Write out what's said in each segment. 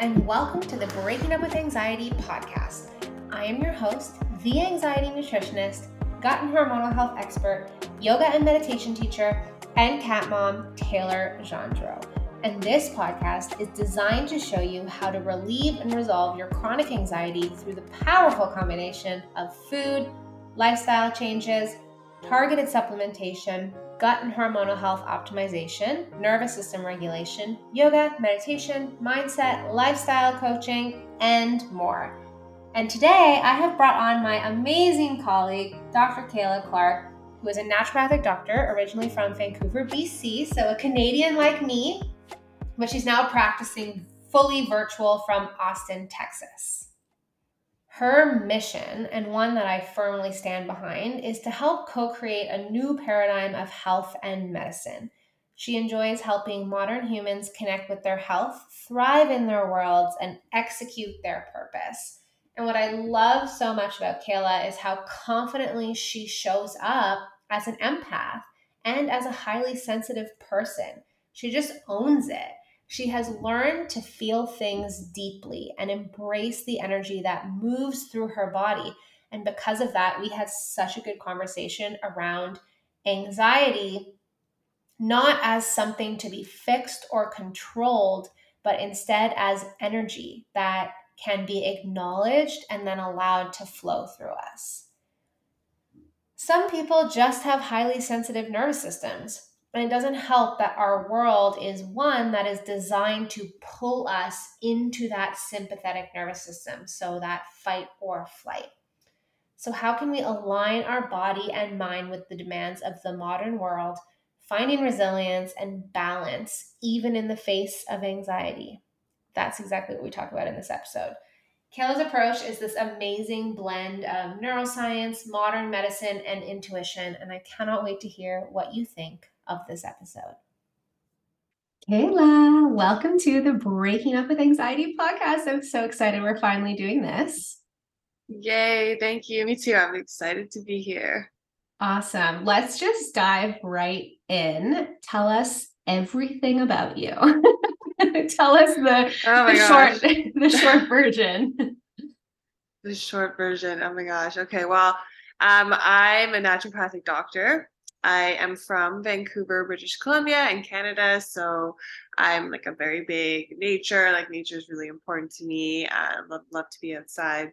And welcome to the Breaking Up with Anxiety podcast. I am your host, the anxiety nutritionist, gut and hormonal health expert, yoga and meditation teacher, and cat mom, Taylor Gendreau. And this podcast is designed to show you how to relieve and resolve your chronic anxiety through the powerful combination of food, lifestyle changes, targeted supplementation, gut and hormonal health optimization, nervous system regulation, yoga, meditation, mindset, lifestyle coaching, and more. And today I have brought on my amazing colleague, Dr. Kayla Clarke, who is a naturopathic doctor originally from Vancouver, BC, so a Canadian like me, but she's now practicing fully virtual from Austin, Texas. Her mission, and one that I firmly stand behind, is to help co create a new paradigm of health and medicine. She enjoys helping modern humans connect with their health, thrive in their worlds, and execute their purpose. And what I love so much about Kayla is how confidently she shows up as an empath and as a highly sensitive person. She just owns it. She has learned to feel things deeply and embrace the energy that moves through her body. And because of that, we had such a good conversation around anxiety, not as something to be fixed or controlled, but instead as energy that can be acknowledged and then allowed to flow through us. Some people just have highly sensitive nervous systems. And it doesn't help that our world is one that is designed to pull us into that sympathetic nervous system, so that fight or flight. So, how can we align our body and mind with the demands of the modern world, finding resilience and balance even in the face of anxiety? That's exactly what we talk about in this episode. Kayla's approach is this amazing blend of neuroscience, modern medicine, and intuition, and I cannot wait to hear what you think of this episode. Kayla, welcome to the Breaking Up with Anxiety podcast. I'm so excited we're finally doing this. Yay, thank you. Me too. I'm excited to be here. Awesome. Let's just dive right in. Tell us everything about you. Tell us the, oh the short the short version. The short version. Oh my gosh. Okay. Well, um, I'm a naturopathic doctor. I am from Vancouver, British Columbia in Canada. So I'm like a very big nature, like nature is really important to me. I love, love to be outside.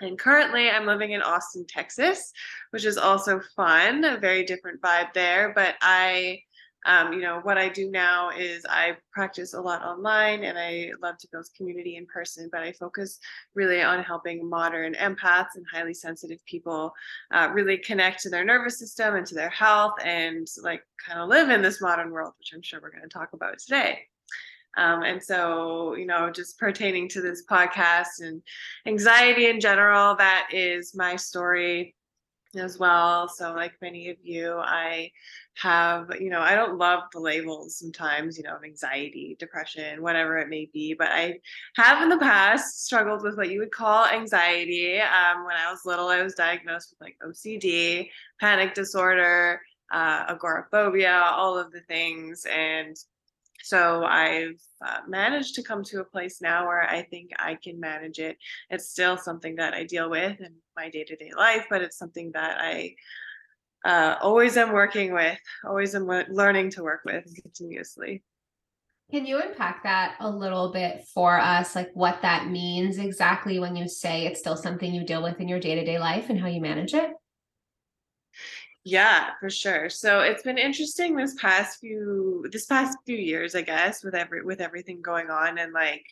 And currently I'm living in Austin, Texas, which is also fun, a very different vibe there. But I um, you know, what I do now is I practice a lot online and I love to build community in person, but I focus really on helping modern empaths and highly sensitive people uh, really connect to their nervous system and to their health and like kind of live in this modern world, which I'm sure we're going to talk about today. Um, and so, you know, just pertaining to this podcast and anxiety in general, that is my story as well. So, like many of you, I have, you know, I don't love the labels sometimes, you know, anxiety, depression, whatever it may be, but I have in the past struggled with what you would call anxiety. Um, when I was little, I was diagnosed with like OCD, panic disorder, uh, agoraphobia, all of the things. And so I've uh, managed to come to a place now where I think I can manage it. It's still something that I deal with in my day to day life, but it's something that I uh, always am working with, always am learning to work with continuously. Can you unpack that a little bit for us, like what that means exactly when you say it's still something you deal with in your day to day life and how you manage it? Yeah, for sure. So it's been interesting this past few this past few years, I guess, with every with everything going on and like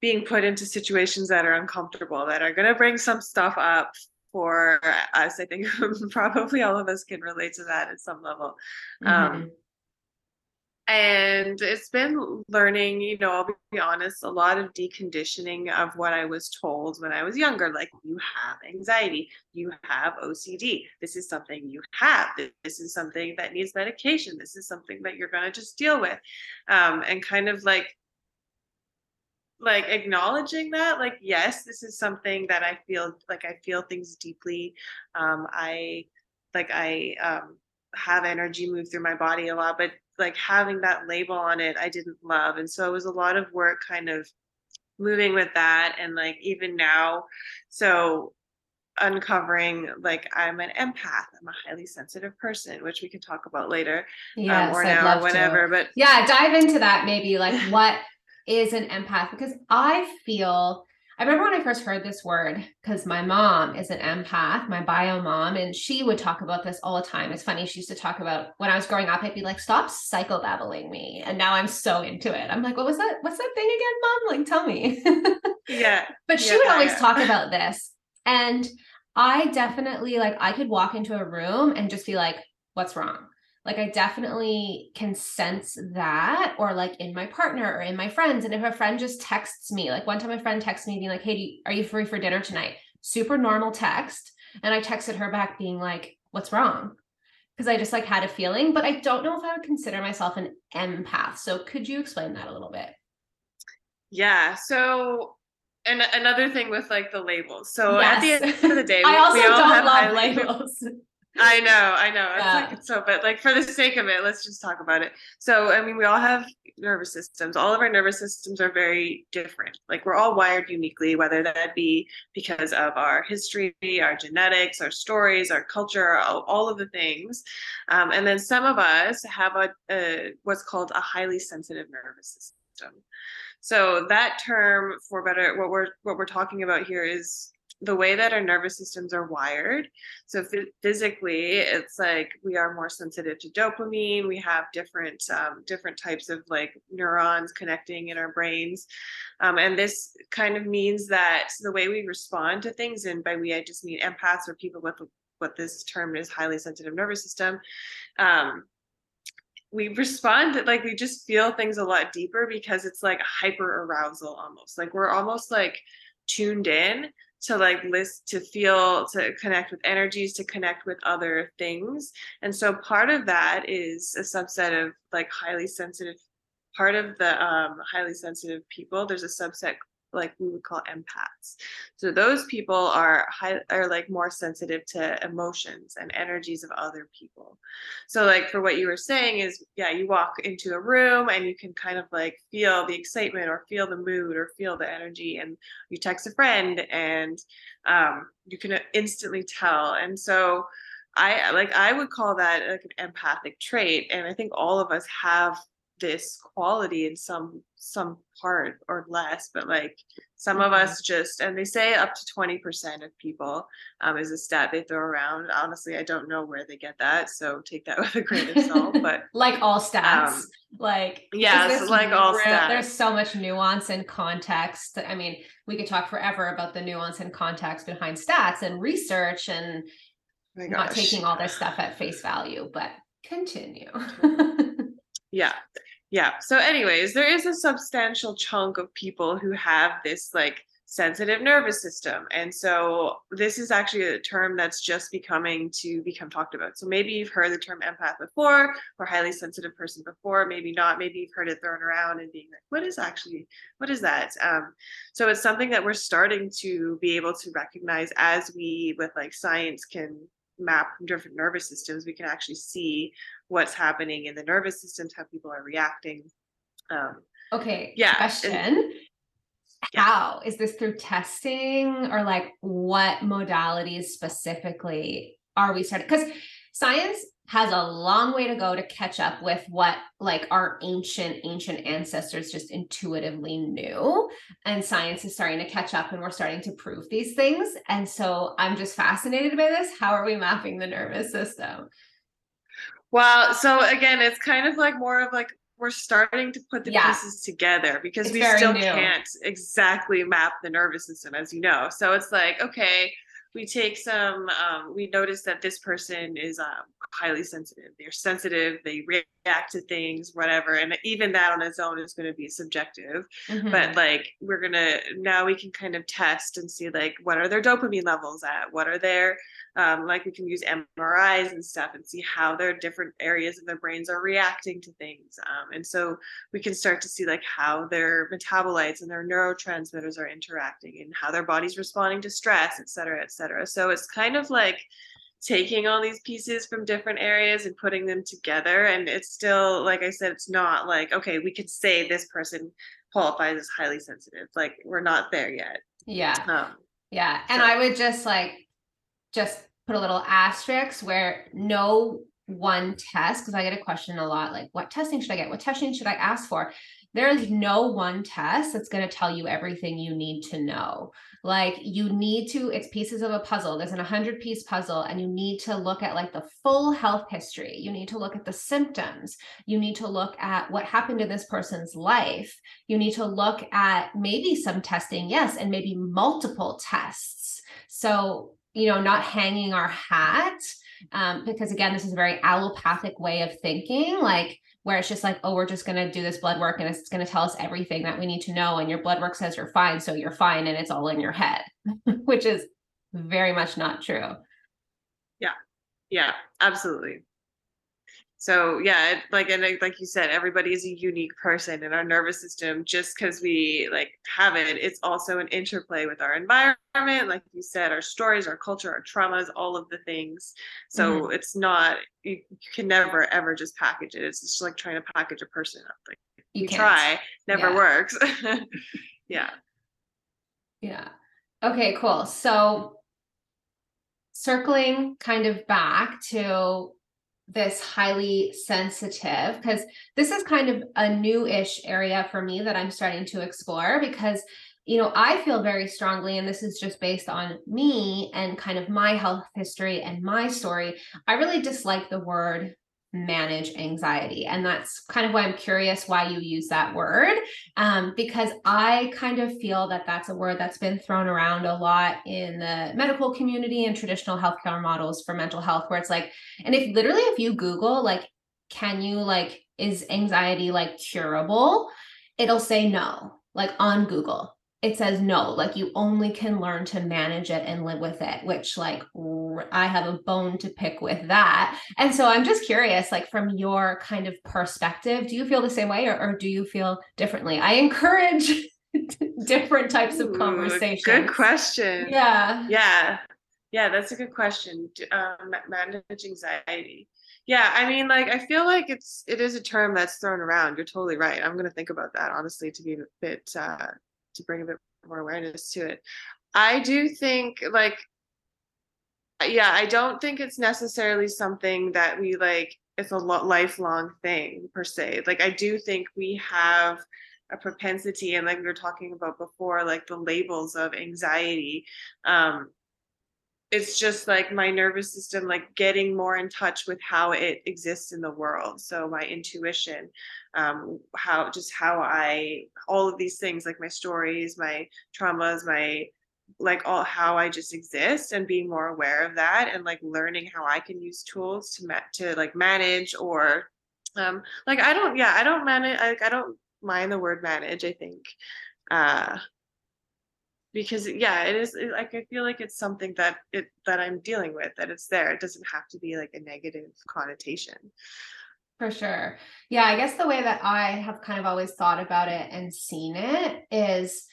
being put into situations that are uncomfortable that are going to bring some stuff up for us. I think probably all of us can relate to that at some level. Mm-hmm. Um, and it's been learning you know i'll be honest a lot of deconditioning of what i was told when i was younger like you have anxiety. You have ocd this is something you have. This is something that needs medication. This is something that you're going to just deal with. Um, and kind of like like acknowledging that like yes this is something that i feel like i feel things deeply. Um i like i um have energy move through my body a lot, but like having that label on it, I didn't love. And so it was a lot of work kind of moving with that. And like even now, so uncovering like I'm an empath, I'm a highly sensitive person, which we can talk about later yes, um, or now or whatever. To. But yeah, dive into that maybe like what is an empath? Because I feel I remember when I first heard this word because my mom is an empath, my bio mom, and she would talk about this all the time. It's funny, she used to talk about when I was growing up, I'd be like, stop psychobabbling me. And now I'm so into it. I'm like, what was that? What's that thing again, mom? Like, tell me. yeah. But she yeah, would always yeah. talk about this. And I definitely like I could walk into a room and just be like, what's wrong? Like i definitely can sense that or like in my partner or in my friends and if a friend just texts me like one time a friend texted me being like hey you, are you free for dinner tonight? Super normal text and i texted her back being like what's wrong? Because i just like had a feeling but i don't know if i would consider myself an empath so could you explain that a little bit? Yeah so and another thing with like the labels. So yes. at the end of the day i also we all don't have labels I know, I know. It's Yeah. like so, but like for the sake of it, let's just talk about it. So, I mean, we all have nervous systems. All of our nervous systems are very different. Like we're all wired uniquely, whether that be because of our history, our genetics, our stories, our culture, all, all of the things. Um, and then some of us have a, a what's called a highly sensitive nervous system. So that term, for better, what we're what we're talking about here is the way that our nervous systems are wired. So physically, it's like we are more sensitive to dopamine. We have different um, different types of like neurons connecting in our brains, um, and this kind of means that the way we respond to things, and by we I just mean empaths or people with what this term is highly sensitive nervous system. Um, we respond like we just feel things a lot deeper because it's like hyper arousal almost like we're almost like tuned in to like list to feel to connect with energies to connect with other things. And so part of that is a subset of like highly sensitive part of the um, highly sensitive people. There's a subset like we would call empaths. So those people are high are like more sensitive to emotions and energies of other people. So like for what you were saying is yeah you walk into a room and you can kind of like feel the excitement or feel the mood or feel the energy and you text a friend and um, you can instantly tell. And so i like i would call that like an empathic trait and i think all of us have this quality in some some part or less but like some mm-hmm. of us just and they say up to 20% of people um, is a stat they throw around. Honestly i don't know where they get that so take that with a grain of salt but like all stats. um, like yes like all real, stats. there's so much nuance and context. I mean we could talk forever about the nuance and context behind stats and research and oh not taking all this stuff at face value but continue. Yeah yeah so anyways there is a substantial chunk of people who have this like sensitive nervous system and so this is actually a term that's just becoming to become talked about. So maybe you've heard the term empath before or highly sensitive person before maybe not. Maybe you've heard it thrown around and being like what is actually what is that? Um, so it's something that we're starting to be able to recognize as we with like science can map from different nervous systems, we can actually see what's happening in the nervous systems, how people are reacting. Um, okay. Yeah. Question. And, yeah. How is this through testing or like what modalities specifically are we starting? Because science has a long way to go to catch up with what like our ancient ancient ancestors just intuitively knew. And science is starting to catch up and we're starting to prove these things. And so i'm just fascinated by this. How are we mapping the nervous system? Well so again it's kind of like more of like we're starting to put the yeah. pieces together because it's we still new. can't exactly map the nervous system as you know. So it's like okay we take some um, we notice that this person is um, highly sensitive. They're sensitive they react to things whatever and even that on its own is going to be subjective. Mhm. but like we're gonna now we can kind of test and see like what are their dopamine levels at? What are their um, like we can use mris and stuff and see how their different areas of their brains are reacting to things um, and so we can start to see like how their metabolites and their neurotransmitters are interacting and how their body's responding to stress et cetera et cetera so it's kind of like taking all these pieces from different areas and putting them together and it's still like i said it's not like okay we could say this person qualifies as highly sensitive like we're not there yet yeah um, yeah and so. i would just like just put a little asterisk where no one test because i get a question a lot like what testing should i get what testing should i ask for there is no one test that's going to tell you everything you need to know. Like you need to, it's pieces of a puzzle. There's an 100 piece puzzle, and you need to look at like the full health history. You need to look at the symptoms. You need to look at what happened in this person's life. You need to look at maybe some testing, yes, and maybe multiple tests. So, you know, not hanging our hat. Um, because again, this is a very allopathic way of thinking. Like, where it's just like, oh, we're just going to do this blood work and it's going to tell us everything that we need to know. And your blood work says you're fine. So you're fine. And it's all in your head, which is very much not true. Yeah. Yeah, absolutely so yeah it, like and like you said everybody is a unique person and our nervous system just because we like have it it's also an interplay with our environment like you said our stories our culture our traumas all of the things. So mm-hmm. it's not you, you, can never ever just package it. It's just like trying to package a person up like you, you try never yeah. works. Yeah. Yeah. Okay cool. So circling kind of back to this highly sensitive because this is kind of a new-ish area for me that I'm starting to explore because you know I feel very strongly and this is just based on me and kind of my health history and my story I really dislike the word manage anxiety. And that's kind of why I'm curious why you use that word, um, because I kind of feel that that's a word that's been thrown around a lot in the medical community and traditional healthcare models for mental health, where it's like, and if literally, if you Google, like, can you, like, is anxiety like curable? It'll say no, like on Google it says no like you only can learn to manage it and live with it which like i have a bone to pick with that. And so i'm just curious like from your kind of perspective do you feel the same way or, or do you feel differently? I encourage different types of conversations good question. Yeah. Yeah. Yeah that's a good question. Um, manage anxiety. Yeah i mean like i feel like it's it is a term that's thrown around. You're totally right. I'm going to think about that honestly to be a bit uh to bring a bit more awareness to it. I do think like yeah, I don't think it's necessarily something that we like it's a lifelong thing per se. Like I do think we have a propensity and like we were talking about before like the labels of anxiety um it's just like my nervous system like getting more in touch with how it exists in the world. So my intuition um how just how i all of these things like my stories my traumas my like all how i just exist and being more aware of that and like learning how i can use tools to ma- to like manage or um like i don't yeah i don't manage like i don't mind the word manage i think. Uh because yeah it is it, like i feel like it's something that it that i'm dealing with that it's there. It doesn't have to be like a negative connotation. For sure. Yeah i guess the way that i have kind of always thought about it and seen it is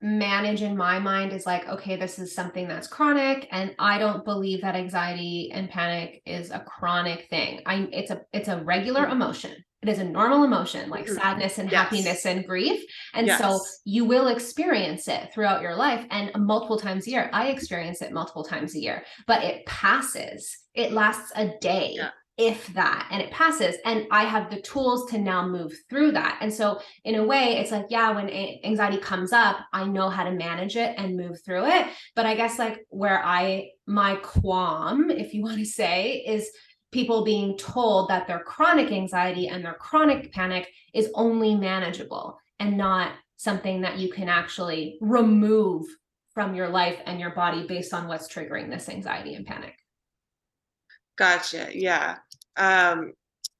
manage in my mind is like okay this is something that's chronic and i don't believe that anxiety and panic is a chronic thing. I it's a it's a regular mm-hmm. emotion it is a normal emotion like mm-hmm. sadness and yes. happiness and grief. And yes. so you will experience it throughout your life and multiple times a year. I experience it multiple times a year but it passes. It lasts a day yeah. if that and it passes. And i have the tools to now move through that. And so in a way it's like yeah when anxiety comes up i know how to manage it and move through it. But i guess like where i my qualm if you want to say is people being told that their chronic anxiety and their chronic panic is only manageable and not something that you can actually remove from your life and your body based on what's triggering this anxiety and panic. Gotcha. Yeah. Um,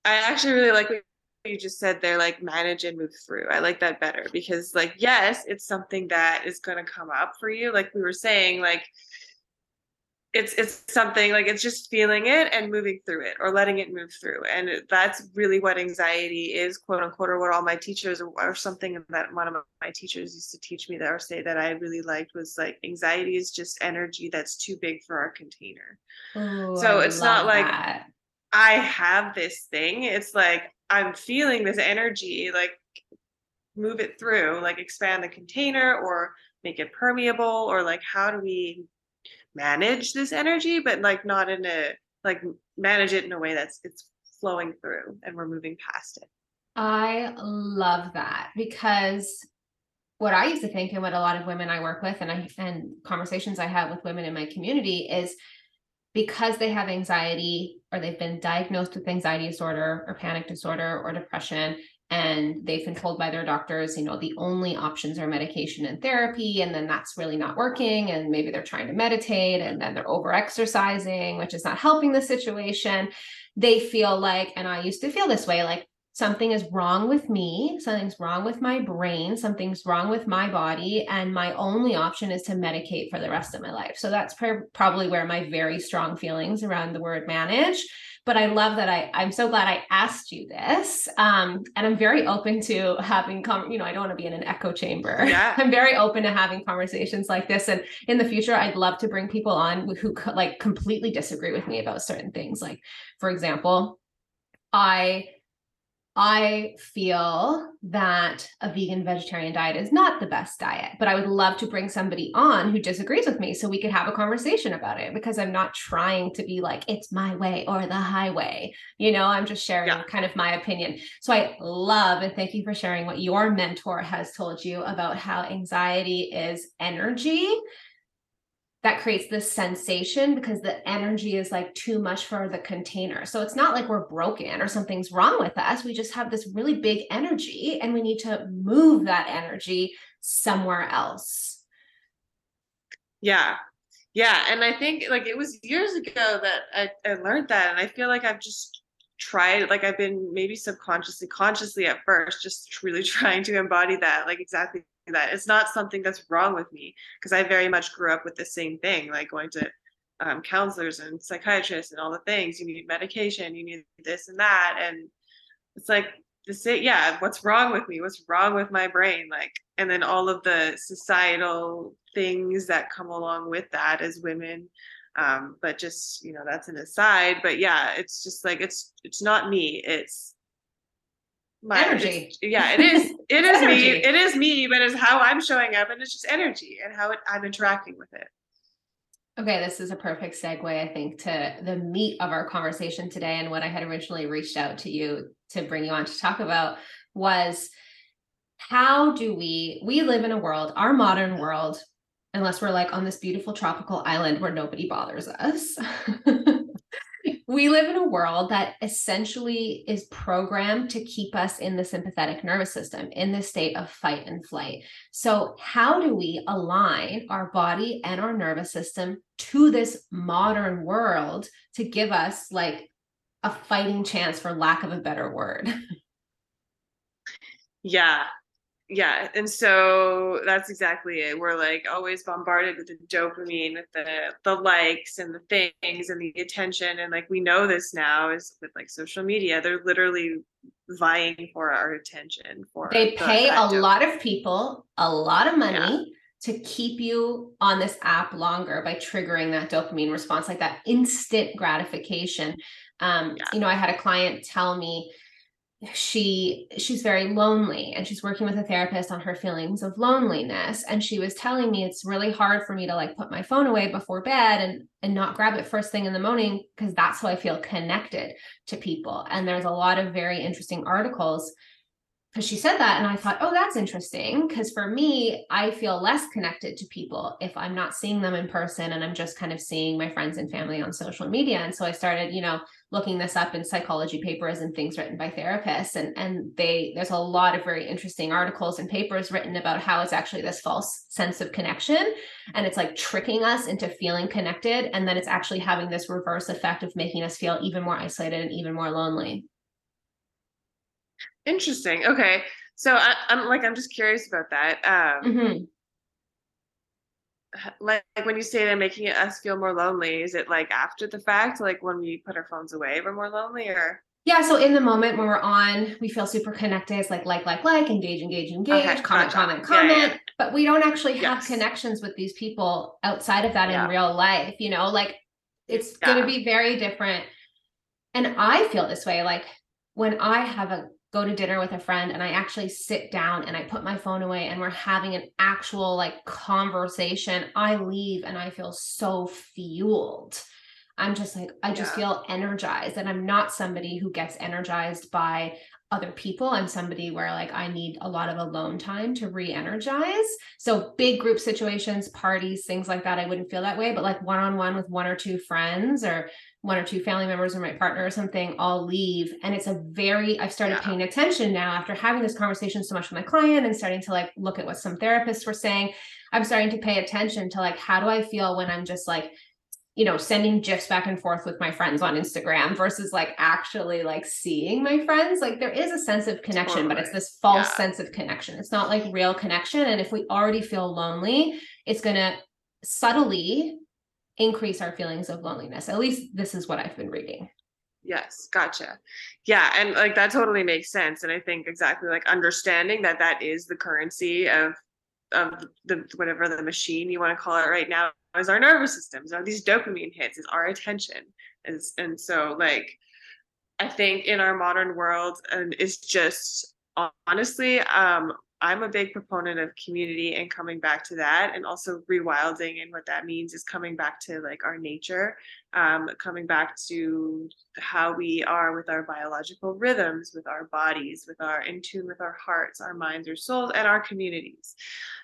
I actually really like what you just said there, like manage and move through. I like that better because, like, yes, it's something that is going to come up for you. Like we were saying, like, it's it's something like it's just feeling it and moving through it or letting it move through and that's really what anxiety is quote unquote or what all my teachers or, something that one of my teachers used to teach me that or say that i really liked was like anxiety is just energy that's too big for our container Ooh, so it's not like that. i have this thing it's like i'm feeling this energy like move it through like expand the container or make it permeable or like how do we manage this energy, but like not in a like manage it in a way that's it's flowing through and we're moving past it. I love that because what I used to think and what a lot of women I work with and I and conversations I have with women in my community is because they have anxiety or they've been diagnosed with anxiety disorder or panic disorder or depression and they've been told by their doctors you know the only options are medication and therapy and then that's really not working and maybe they're trying to meditate and then they're over exercising which is not helping the situation. They feel like and i used to feel this way like something is wrong with me something's wrong with my brain something's wrong with my body and my only option is to medicate for the rest of my life. So that's pr- probably where my very strong feelings around the word manage but I love that I I'm so glad I asked you this. Um, and I'm very open to having com- you know, I don't want to be in an echo chamber. Yeah. I'm very open to having conversations like this. And in the future, I'd love to bring people on who like completely disagree with me about certain things. Like, for example, I I feel that a vegan vegetarian diet is not the best diet, but I would love to bring somebody on who disagrees with me so we could have a conversation about it because I'm not trying to be like, it's my way or the highway. You know, I'm just sharing yeah. kind of my opinion. So I love and thank you for sharing what your mentor has told you about how anxiety is energy that creates this sensation because the energy is like too much for the container. So it's not like we're broken or something's wrong with us. We just have this really big energy and we need to move that energy somewhere else. Yeah. Yeah. And I think like it was years ago that I, I learned that. And I feel like I've just tried, like I've been maybe subconsciously, consciously at first, just really trying to embody that, like exactly that. It's not something that's wrong with me because I very much grew up with the same thing, like going to um, counselors and psychiatrists and all the things. You need medication, you need this and that, and it's like the say, yeah, what's wrong with me? What's wrong with my brain? Like, and then all of the societal things that come along with that as women. Um, but just you know, that's an aside. But yeah, it's just like it's it's not me. It's my energy. Yeah, it is. It is me. It is me, but it's how I'm showing up, and it's just energy and how it, I'm interacting with it. Okay, this is a perfect segue, I think, to the meat of our conversation today. And what I had originally reached out to you to bring you on to talk about was how do we we live in a world, our modern world, unless we're like on this beautiful tropical island where nobody bothers us. we live in a world that essentially is programmed to keep us in the sympathetic nervous system in the state of fight and flight. So, how do we align our body and our nervous system to this modern world to give us like a fighting chance, for lack of a better word? Yeah, yeah and so that's exactly it we're like always bombarded with the dopamine with the the likes and the things and the attention and like we know this now is with like social media they're literally vying for our attention for they pay a dopamine. lot of people a lot of money yeah. to keep you on this app longer by triggering that dopamine response like that instant gratification um yeah. you know i had a client tell me she she's very lonely and she's working with a therapist on her feelings of loneliness. And she was telling me it's really hard for me to like put my phone away before bed and and not grab it first thing in the morning because that's how I feel connected to people. And there's a lot of very interesting articles because she said that and i thought oh that's interesting. Because for me i feel less connected to people if i'm not seeing them in person and i'm just kind of seeing my friends and family on social media. And so i started you know looking this up in psychology papers and things written by therapists and and they there's a lot of very interesting articles and papers written about how it's actually this false sense of connection and it's like tricking us into feeling connected and then it's actually having this reverse effect of making us feel even more isolated and even more lonely Interesting. Okay. So I, am like, I'm just curious about that. Um, mm-hmm. Like, like when you say they're making us feel more lonely, is it like after the fact, like when we put our phones away, we're more lonely, or? Yeah, so in the moment when we're on, we feel super connected. It's like like like like, engage, engage, engage, okay, comment, comment, comment. Yeah, yeah. But we don't actually have yes. connections with these people outside of that yeah. in real life. You know, like it's going to be very different. And I feel this way. Like when I have a go to dinner with a friend and I actually sit down and I put my phone away and we're having an actual like conversation, I leave and I feel so fueled. I'm just like, I just yeah. feel energized. And I'm not somebody who gets energized by other people. I'm somebody where like I need a lot of alone time to re energize. So, big group situations, parties, things like that, I wouldn't feel that way. But like one on one with one or two friends or one or two family members or my partner or something, I'll leave. And it's a very, I've started yeah. paying attention now after having this conversation so much with my client and starting to like look at what some therapists were saying. I'm starting to pay attention to like, how do I feel when I'm just like, you know sending gifs back and forth with my friends on instagram versus like actually like seeing my friends like there is a sense of connection totally. but it's this false yeah. sense of connection it's not like real connection and if we already feel lonely it's going to subtly increase our feelings of loneliness at least this is what i've been reading yes gotcha yeah and like that totally makes sense and i think exactly like understanding that that is the currency of of the whatever the machine you want to call it right now is our nervous systems are these dopamine hits is our attention. Is and so like i think in our modern world and it's just honestly um i'm a big proponent of community and coming back to that and also rewilding and what that means is coming back to like our nature um coming back to how we are with our biological rhythms with our bodies with our in tune with our hearts our minds our souls and our communities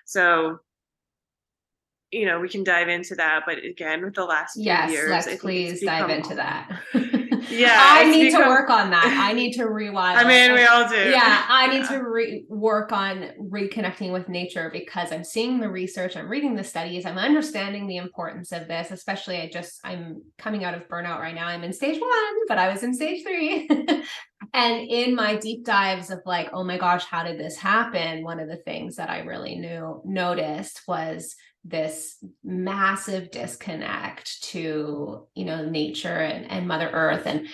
so you know, we can dive into that. But again, with the last few yes, years, let's please dive into that. yeah, I need become, to work on that. I need to rewatch. I mean, we all do. Yeah, I need to re- work on reconnecting with nature because I'm seeing the research, I'm reading the studies, I'm understanding the importance of this. Especially, I just I'm coming out of burnout right now. I'm in stage one, but I was in stage three. and in my deep dives of like, oh my gosh, how did this happen? One of the things that I really knew noticed was this massive disconnect to you know nature and, and mother earth. And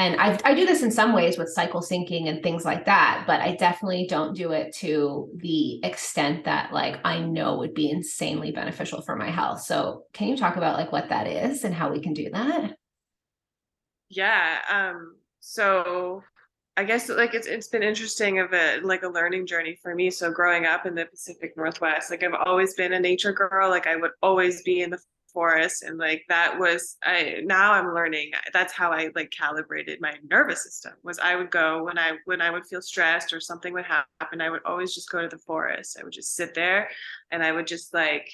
and I, I do this in some ways with cycle syncing and things like that but i definitely don't do it to the extent that like i know would be insanely beneficial for my health. So can you talk about like what that is and how we can do that? Yeah um so I guess like it's it's been interesting of a like a learning journey for me. So growing up in the Pacific Northwest, like I've always been a nature girl. Like I would always be in the forest and like that was I now I'm learning that's how I like calibrated my nervous system was I would go when I when I would feel stressed or something would happen I would always just go to the forest I would just sit there and I would just like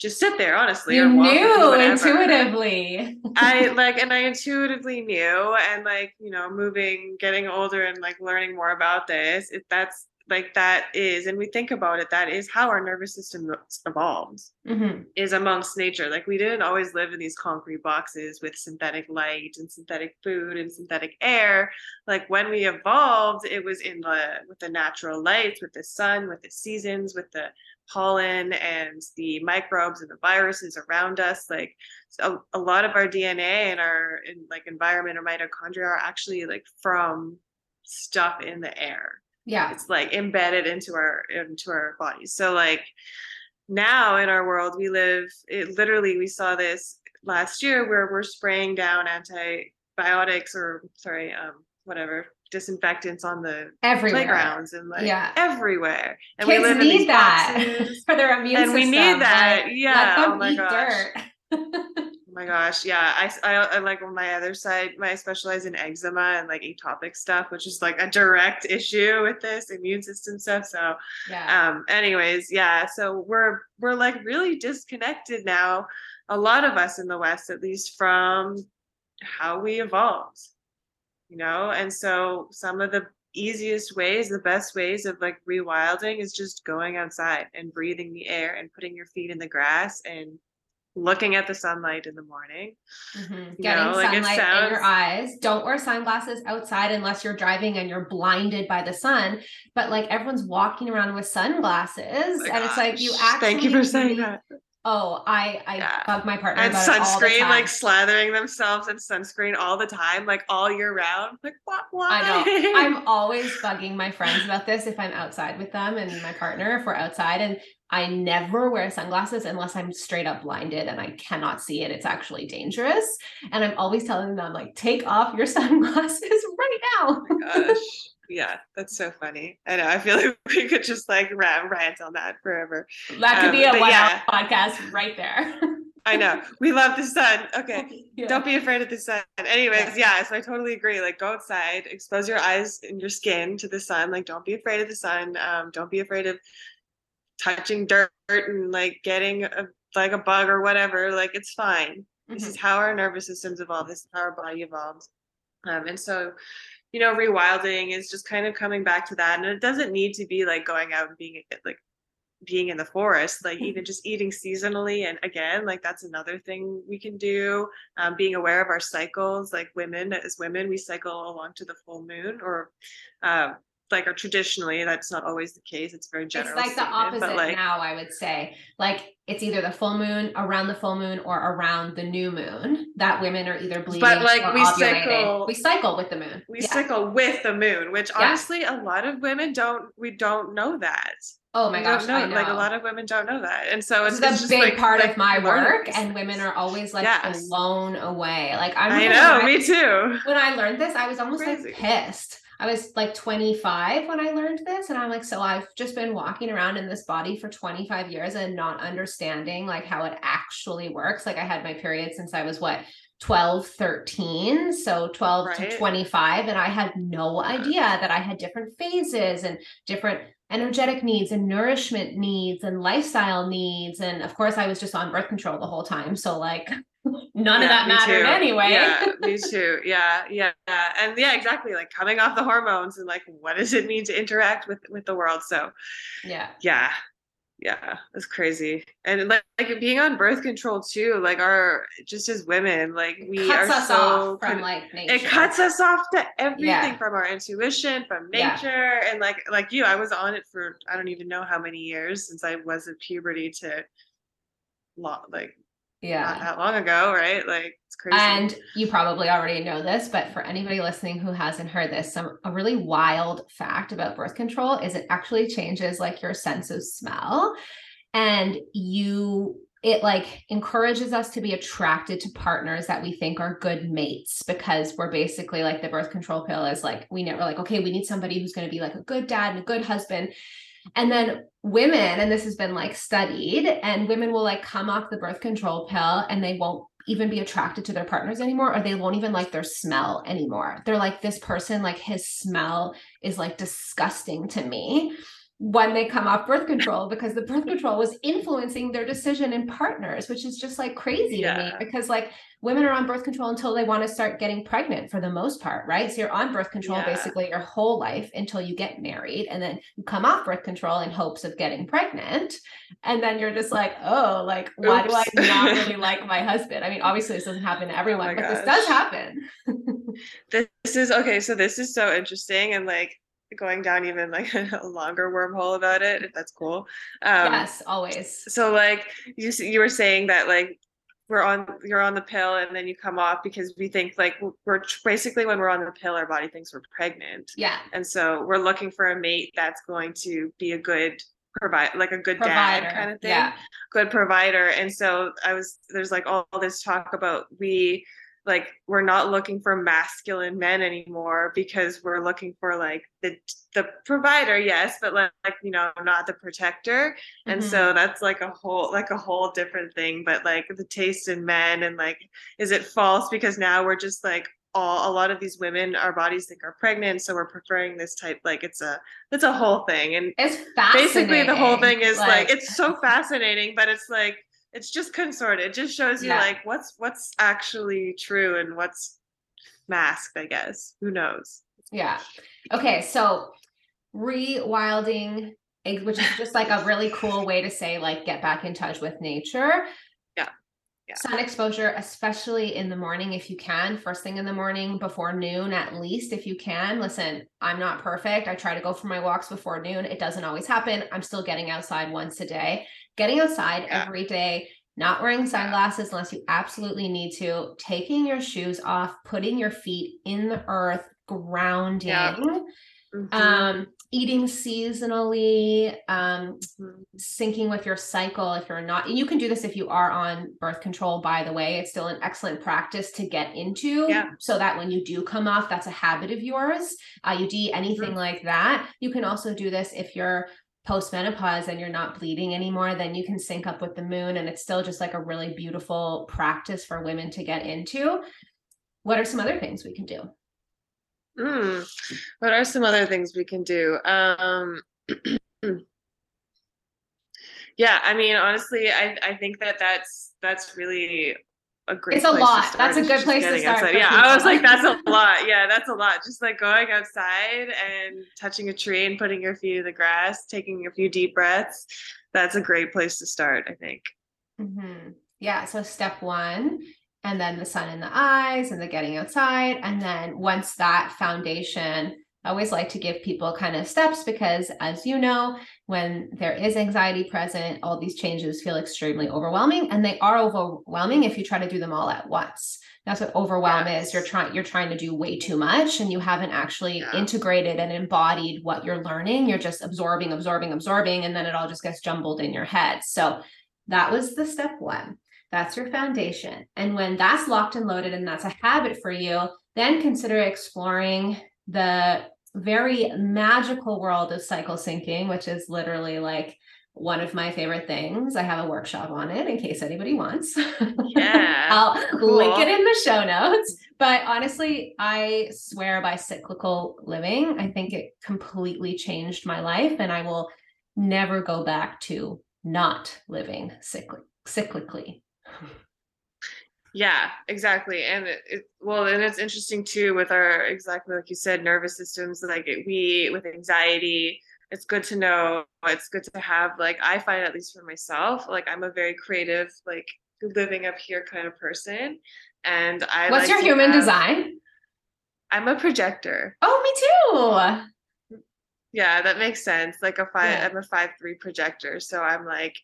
just sit there honestly you knew intuitively. I like and i intuitively knew and like you know moving getting older and like learning more about this if that's like that is and we think about it that is how our nervous system evolved mm-hmm. is amongst nature. Like we didn't always live in these concrete boxes with synthetic light and synthetic food and synthetic air. Like when we evolved it was in the with the natural lights with the sun with the seasons with the pollen and the microbes and the viruses around us. Like a, a lot of our dna and our in, like environment or mitochondria are actually like from stuff in the air yeah it's like embedded into our into our bodies so like now in our world we live it literally we saw this last year where we're spraying down antibiotics or sorry um whatever disinfectants on the everywhere. playgrounds and like yeah. everywhere. And Kids we live need in these that for their immune and system. And we need that. Like, yeah. oh my gosh. Oh my gosh, yeah. I, I, I like on my other side, I specialize in eczema and like atopic stuff, which is like a direct issue with this immune system stuff. So, yeah. Um. Anyways, yeah. So we're we're like really disconnected now. A lot of us in the West, at least, from how we evolved. You know, and so some of the easiest ways, the best ways of like rewilding is just going outside and breathing the air and putting your feet in the grass and looking at the sunlight in the morning. Mm-hmm. Getting know, sunlight like sounds... in your eyes. Don't wear sunglasses outside unless you're driving and you're blinded by the sun. But like everyone's walking around with sunglasses, oh and it's like you actually thank you for saying that. Oh, I I Yeah. bug my partner and about it all the sunscreen, like slathering themselves in sunscreen all the time, like all year round. Like what? Why? I know. I'm always bugging my friends about this if I'm outside with them and my partner, if we're outside. And I never wear sunglasses unless I'm straight up blinded and I cannot see it. It's actually dangerous. And I'm always telling them, like, take off your sunglasses right now. Gosh. Yeah, that's so funny. I know. I feel like we could just like rant, rant on that forever. That could Um, be a one yeah. podcast right there. I know. We love the sun. Okay. Yeah. Don't be afraid of the sun. Anyways, yeah, so I totally agree. Like go outside, expose your eyes and your skin to the sun. Like don't be afraid of the sun. Um, don't be afraid of touching dirt and like getting a, like a bug or whatever. Like it's fine. This Mhm. is how our nervous systems evolve. This is how our body evolves. Um, and so, you know, rewilding is just kind of coming back to that. And it doesn't need to be like going out and being like being in the forest, like even just eating seasonally. And again, like that's another thing we can do. Um, being aware of our cycles, like women as women, we cycle along to the full moon or um, like or traditionally, that's not always the case. It's very general. it's like the opposite like now, I would say. Like it's either the full moon, around the full moon, or around the new moon that women are either bleeding but like, or we ovulating. cycle- we cycle with the moon. we Yeah. cycle with the moon, which Yeah. honestly a lot of women don't we don't know that. Oh my gosh, know, know. like a lot of women don't know that. And so it's, it's a just, big like- part like of my work, these and women are always like Yes. blown away. Like I, I know, I, me too. when I learned this, I was almost Crazy. like pissed. I was like 25 when I learned this, and I'm like, so I've just been walking around in this body for 25 years and not understanding like how it actually works. Like I had my period since I was what 12, 13, so 12 to 25, and I had no idea that I had different phases and different energetic needs and nourishment needs and lifestyle needs. And of course, I was just on birth control the whole time. So like none of that mattered too. anyway. Yeah, me too. Yeah, yeah, yeah. And yeah, exactly. Like coming off the hormones and like what does it mean to interact with with the world? So yeah. yeah. Yeah, it's crazy. And like, like being on birth control too, like our just as women, like we cuts are us so off from like nature. it cuts us off to everything Yeah. from our intuition from Yeah. nature and like like you i was on it for i don't even know how many years since i was in puberty to lo- like not Yeah. that long ago right like it's crazy And you probably already know this, but for anybody listening who hasn't heard this, some a really wild fact about birth control is it actually changes like your sense of smell. And you it like encourages us to be attracted to partners that we think are good mates because we're basically like the birth control pill is like we know we're like okay we need somebody who's going to be like a good dad and a good husband and then women and this has been like studied and women will like come off the birth control pill and they won't even be attracted to their partners anymore or they won't even like their smell anymore. They're like this person like his smell is like disgusting to me when they come off birth control because the birth control was influencing their decision in partners, which is just like crazy to me because like women are on birth control until they want to start getting pregnant for the most part, right? So you're on birth control Yeah. basically your whole life until you get married and then you come off birth control in hopes of getting pregnant. And then you're just like, oh, like why do I not really like my husband? I mean, obviously this doesn't happen to everyone, oh my but this does happen. this is okay so this is so interesting and like going down even like a longer wormhole about it if that's cool um yes, always. so like you you were saying that like we're on you're on the pill and then you come off because we think like we're- basically when we're on the pill our body thinks we're pregnant Yeah. and so we're looking for a mate that's going to be a good provide like a good Provider. dad kind of thing Yeah. good provider and so i was there's like all, this talk about we like we're not looking for masculine men anymore because we're looking for like the the provider yes but like, like you know not the protector and Mhm. so that's like a whole like a whole different thing but like the taste in men and like is it false because now we're just like all a lot of these women our bodies think are pregnant so we're preferring this type like it's a it's a whole thing and It's fascinating. basically the whole thing is like, it's so fascinating but it's like it's just consorted it just shows you Yeah. like what's what's actually true and what's masked i guess who knows Yeah. Okay. So rewilding, which is just like a really cool way to say, like, get back in touch with nature. Yeah. Yeah. Sun exposure, especially in the morning, if you can, first thing in the morning before noon, at least if you can. Listen, I'm not perfect. I try to go for my walks before noon. It doesn't always happen. I'm still getting outside once a day. Getting outside Yeah. every day, not wearing sunglasses unless you absolutely need to, taking your shoes off, putting your feet in the earth, grounding, Yeah. Mhm. um, eating seasonally, um, Mhm. syncing with your cycle if you're not you can do this if you are on birth control by the way it's still an excellent practice to get into Yeah. so that when you do come off that's a habit of yours iud anything like that you can also do this if you're postmenopause and you're not bleeding anymore then you can sync up with the moon and it's still just like a really beautiful practice for women to get into what are some other things we can do Mm. What are some other things we can do? Um, yeah, I mean, honestly, I I think that that's that's really a great. It's a lot. That's a good place to start Yeah, I was like, that's a lot. Yeah, that's a lot. Just like going outside and touching a tree and putting your feet in the grass, taking a few deep breaths. That's a great place to start. I think. Mhm. Yeah. So step one, and then the sun in the eyes and the getting outside. And then once that foundation, I always like to give people kind of steps because, as you know, when there is anxiety present, all these changes feel extremely overwhelming. And they are overwhelming if you try to do them all at once. That's what overwhelm is. You're trying you're trying to do way too much and you haven't actually Yeah. integrated and embodied what you're learning. You're just absorbing, absorbing, absorbing, and then it all just gets jumbled in your head. So that was the step one. That's your foundation. And when that's locked and loaded and that's a habit for you, then consider exploring the very magical world of cycle syncing, which is literally like one of my favorite things. I have a workshop on it in case anybody wants. Yeah, I'll link it in the show notes. But honestly, I swear by cyclical living. I think it completely changed my life, and I will never go back to not living cyclic- cyclically. Yeah, exactly. And it, it well, and it's interesting too with our exactly like you said, nervous systems. Like it, we with anxiety, it's good to know. It's good to have like I find at least for myself, like I'm a very creative, like living up here kind of person. And I What's like your human have- design? I'm a projector. Oh, me too. Yeah, that makes sense. Like a five, Yeah. I'm a five three projector. So I'm like,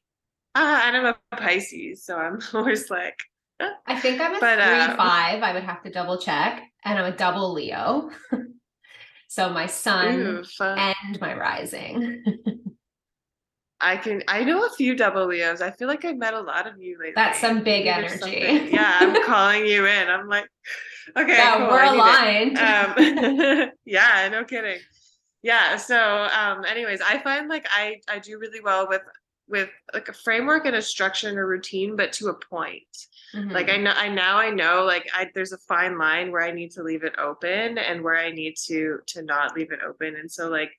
ah, and I'm a Pisces. So I'm always like, I think I'm a But, three um, five. I would have to double check, and I'm a double Leo. so my sun ooh, and my rising. I can I know a few double Leos. I feel like I've met a lot of you lately. That's some big energy. Yeah, I'm calling you in. I'm like, okay, yeah, cool, we're I need it. aligned. Um, yeah, no kidding. Yeah. So, um, anyways, I find like I I do really well with with like a framework and a structure and a routine, but to a point. Like Mhm. I know I now I know like I there's a fine line where I need to leave it open and where I need to to not leave it open. And so like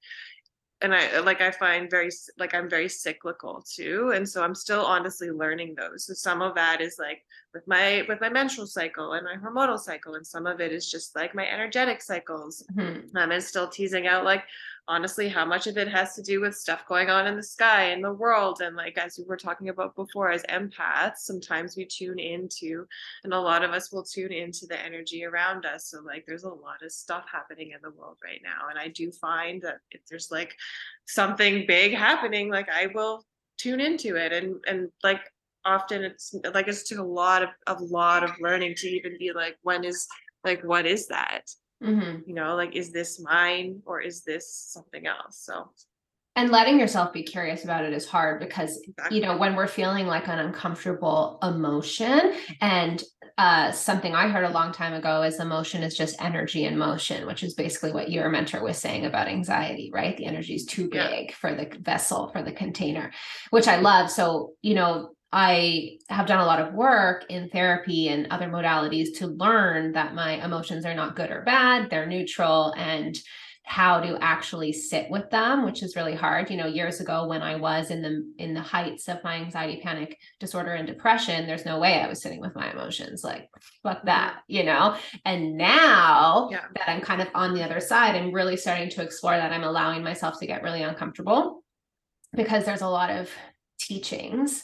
and I like I find very like I'm very cyclical too. And so I'm still honestly learning those. So some of that is like with my with my menstrual cycle and my hormonal cycle, and some of it is just like my energetic cycles. Mhm. Um, and still teasing out like honestly how much of it has to do with stuff going on in the sky in the world and like as we were talking about before as empaths sometimes we tune into and a lot of us will tune into the energy around us. So like there's a lot of stuff happening in the world right now and i do find that if there's like something big happening like i will tune into it. And and like often it's like it's took a lot of a lot of learning to even be like when is like what is that Mhm. you know like is this mine or is this something else so And letting yourself be curious about it is hard because exactly. you know when we're feeling like an uncomfortable emotion and uh something i heard a long time ago is emotion is just energy in motion which is basically what your mentor was saying about anxiety right the energy is too Yeah. big for the vessel for the container which i love so you know i have done a lot of work in therapy and other modalities to learn that my emotions are not good or bad they're neutral and how to actually sit with them which is really hard you know years ago when i was in the in the heights of my anxiety panic disorder and depression there's no way i was sitting with my emotions like fuck that you know and now Yeah. that i'm kind of on the other side i'm really starting to explore that i'm allowing myself to get really uncomfortable because there's a lot of teachings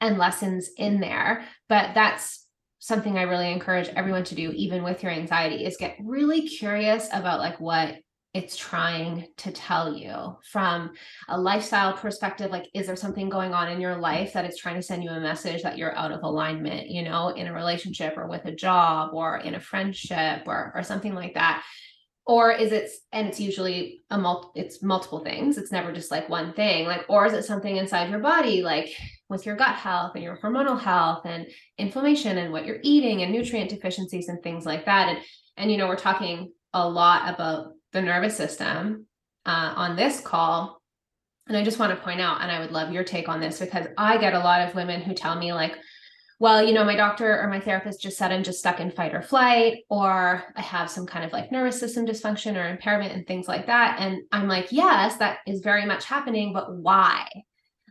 and lessons in there. But that's something i really encourage everyone to do even with your anxiety is get really curious about like what it's trying to tell you from a lifestyle perspective. Like is there something going on in your life that it's trying to send you a message that you're out of alignment you know in a relationship or with a job or in a friendship or or something like that? Or is it and it's usually a mul- it's multiple things. It's never just like one thing. Like or is it something inside your body like with your gut health and your hormonal health and inflammation and what you're eating and nutrient deficiencies and things like that and and you know we're talking a lot about the nervous system uh, on this call. And I just want to point out, and I would love your take on this because I get a lot of women who tell me, like, well, you know, my doctor or my therapist just said I'm just stuck in fight or flight, or I have some kind of like nervous system dysfunction or impairment and things like that. And I'm like, yes, that is very much happening, but why?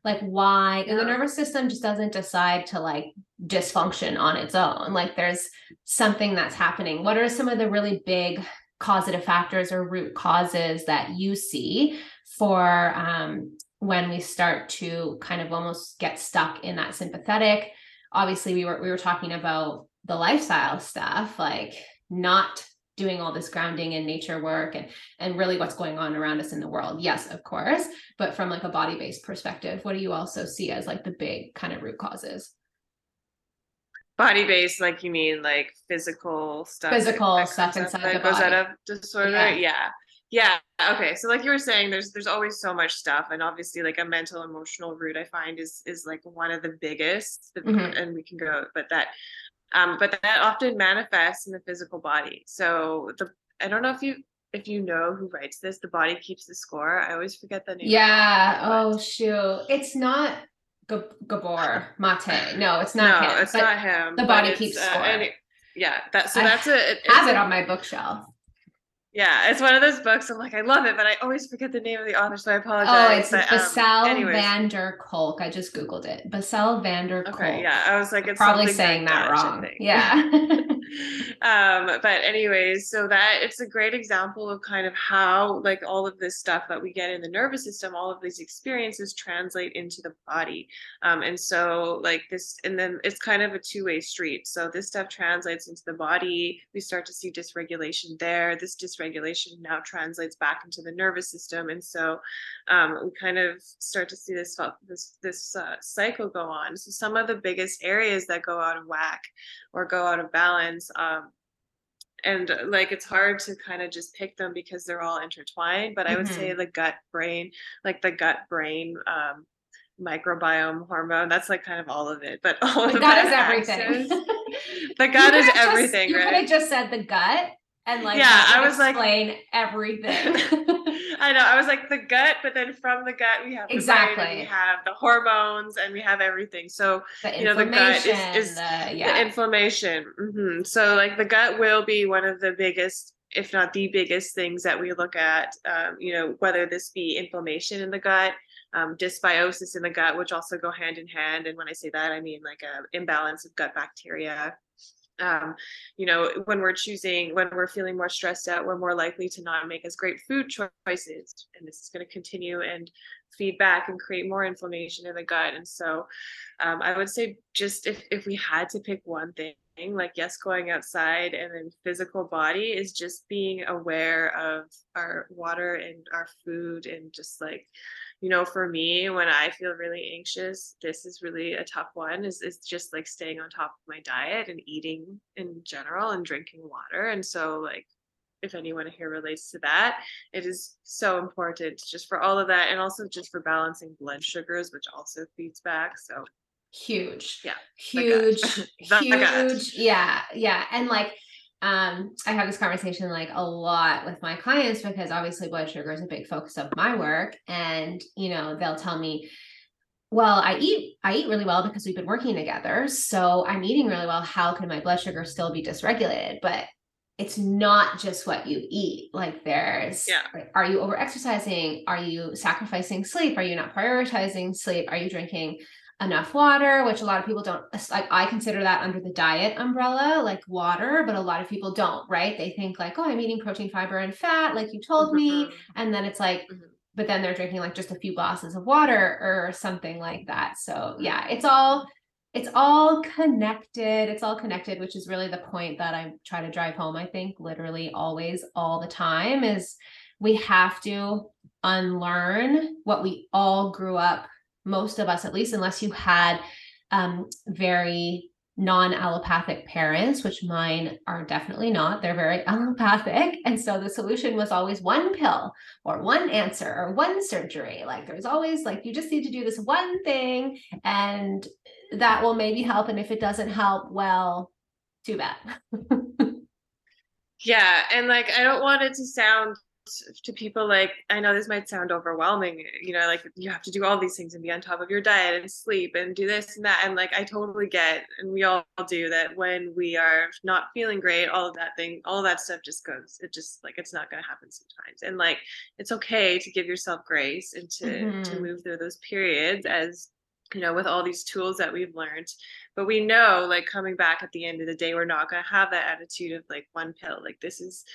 Like, why? Yeah. the nervous system just doesn't decide to like dysfunction on its own. Like, there's something that's happening. What are some of the really big causative factors or root causes that you see for um, when we start to kind of almost get stuck in that sympathetic obviously we were we were talking about the lifestyle stuff like not doing all this grounding and nature work and and really what's going on around us in the world yes of course but from like a body based perspective what do you also see as like the big kind of root causes body based like you mean like physical stuff physical stuff inside that goes body. disorder yeah. yeah yeah okay so like you were saying there's there's always so much stuff and obviously like a mental emotional root i find is is like one of the biggest mm-hmm. and we can go but that um but that often manifests in the physical body so the i don't know if you if you know who writes this the body keeps the score i always forget the name yeah oh shoot it's not Gabor Mate. No, it's not no, him. it's not him. The body keeps uh, score. Yeah, that so that's a. It, have it on my bookshelf. Yeah, it's one of those books. I'm like, I love it, but I always forget the name of the author, so I apologize. Oh, it's but, Bessel um, van der Kolk. I just googled it. Bessel van der Kolk. Okay, yeah, I was like, it's probably saying that wrong. Yeah. um, but anyways, so that it's a great example of kind of how like all of this stuff that we get in the nervous system, all of these experiences translate into the body. Um, and so like this, and then it's kind of a two-way street. So this stuff translates into the body. We start to see dysregulation there. This dysregulation dysregulation now translates back into the nervous system, and so um, we kind of start to see this this this uh, cycle go on. So some of the biggest areas that go out of whack or go out of balance. Um, and like it's hard to kind of just pick them because they're all intertwined but i would mm-hmm. say the gut brain like the gut brain um, microbiome hormone that's like kind of all of it but all the of gut is everything the gut is everything just, you right? could have just said the gut and like yeah i was explain like everything. I know i was like the gut but then from the gut we have exactly we have the hormones and we have everything. So you know the gut is, is the, yeah. the inflammation. Mm-hmm. so like the gut will be one of the biggest if not the biggest things that we look at um, you know whether this be inflammation in the gut um, dysbiosis in the gut which also go hand in hand. And when i say that i mean like a imbalance of gut bacteria um, you know when we're choosing when we're feeling more stressed out we're more likely to not make as great food choices. And this is going to continue and feedback and create more inflammation in the gut. And so um, i would say just if, if we had to pick one thing like yes going outside and then physical body is just being aware of our water and our food and just like you know for me when i feel really anxious this is really a tough one is, is just like staying on top of my diet and eating in general and drinking water and so like if anyone here relates to that it is so important just for all of that and also just for balancing blood sugars which also feeds back so huge. Yeah huge huge yeah yeah and like um, I have this conversation like a lot with my clients because obviously blood sugar is a big focus of my work. And, you know, they'll tell me, well, I eat, I eat really well because we've been working together. So I'm eating really well. How can my blood sugar still be dysregulated? But it's not just what you eat. Like there's, yeah. are you over exercising? Are you sacrificing sleep? Are you not prioritizing sleep? Are you drinking enough water, which a lot of people don't like I consider that under the diet umbrella, like water, but a lot of people don't, right? They think like, oh, I'm eating protein, fiber, and fat, like you told mm-hmm. me. And then it's like, mm-hmm. but then they're drinking like just a few glasses of water or something like that. So yeah, it's all it's all connected. It's all connected, which is really the point that I try to drive home, I think, literally always, all the time is we have to unlearn what we all grew up, most of us at least, unless you had um, very non-allopathic parents which mine are definitely not. They're very allopathic. And so the solution was always one pill or one answer or one surgery. Like there's always like you just need to do this one thing and that will maybe help. And if it doesn't help well too bad. Yeah. And like i don't want it to sound to people like i know this might sound overwhelming you know like you have to do all these things and be on top of your diet and sleep and do this and that and like i totally get and we all do that when we are not feeling great all of that thing all of that stuff just goes it just like it's not going to happen sometimes and like it's okay to give yourself grace and to mm-hmm. to move through those periods as you know with all these tools that we've learned but we know like coming back at the end of the day we're not going to have that attitude of like one pill like this is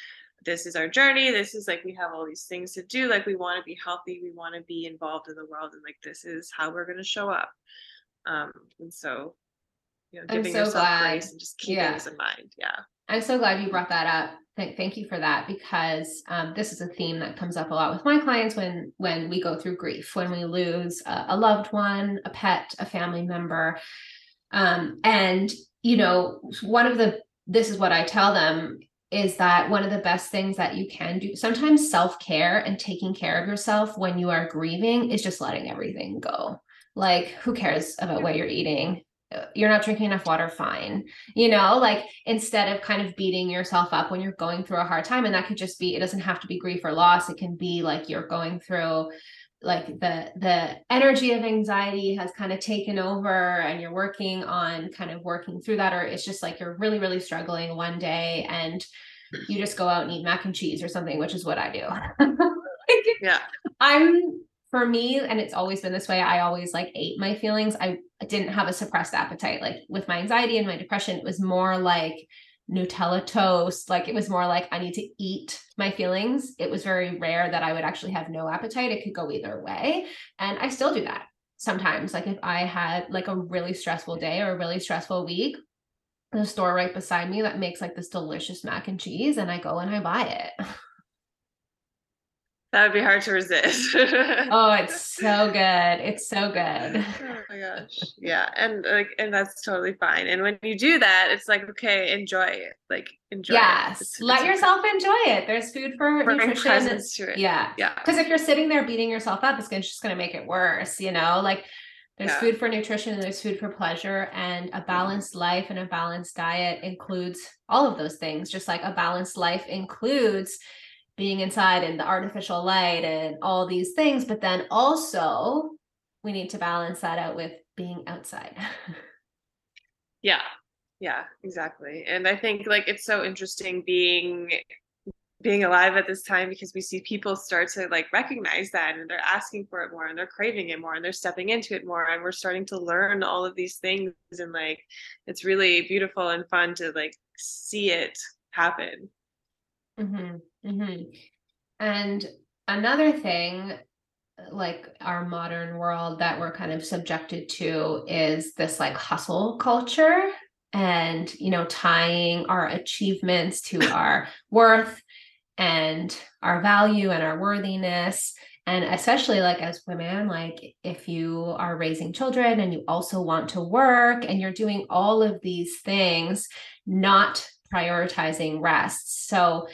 this is our journey this is like we have all these things to do like we want to be healthy we want to be involved in the world and like this is how we're going to show up um and so you know giving so yourself glad. grace and just keeping yeah. this in mind yeah i'm so glad you brought that up thank, thank you for that because um, this is a theme that comes up a lot with my clients when when we go through grief when we lose a, a loved one a pet a family member um, and you know one of the this is what i tell them is that one of the best things that you can do sometimes self-care and taking care of yourself when you are grieving is just letting everything go. Like who cares about what you're eating? Uh, you're not drinking enough water fine. You know like instead of kind of beating yourself up when you're going through a hard time and that could just be it doesn't have to be grief or loss it can be like you're going through like the the energy of anxiety has kind of taken over and you're working on kind of working through that or it's just like you're really really struggling one day and you just go out and eat mac and cheese or something which is what i do. Like, yeah. I'm for me and it's always been this way i always like ate my feelings. I didn't have a suppressed appetite like with my anxiety and my depression it was more like Nutella toast. Like it was more like I need to eat my feelings. It was very rare that I would actually have no appetite. It could go either way. And I still do that sometimes. Like if I had like a really stressful day or a really stressful week, the store right beside me that makes like this delicious mac and cheese and I go and I buy it. That would be hard to resist. oh, it's so good. It's so good. Oh my gosh. Yeah. And like and that's totally fine. And when you do that, it's like, okay, enjoy it. Like enjoy yes. it. Yes. Let it's yourself enjoy it. There's food for Bring nutrition. Yeah. Yeah. Because if you're sitting there beating yourself up, it's just gonna make it worse, you know? Like there's yeah. food for nutrition and there's food for pleasure and a mm-hmm. balanced life and a balanced diet includes all of those things just like a balanced life includes being inside and the artificial light and all these things but then also we need to balance that out with being outside. Yeah yeah exactly. And i think like it's so interesting being being alive at this time because we see people start to like recognize that and they're asking for it more and they're craving it more and they're stepping into it more and we're starting to learn all of these things and like it's really beautiful and fun to like see it happen. Mm-hmm. Mm-hmm. And another thing, like our modern world that we're kind of subjected to is this like hustle culture and, you know, tying our achievements to our worth and our value and our worthiness and especially like as women like if you are raising children and you also want to work and you're doing all of these things not prioritizing rest so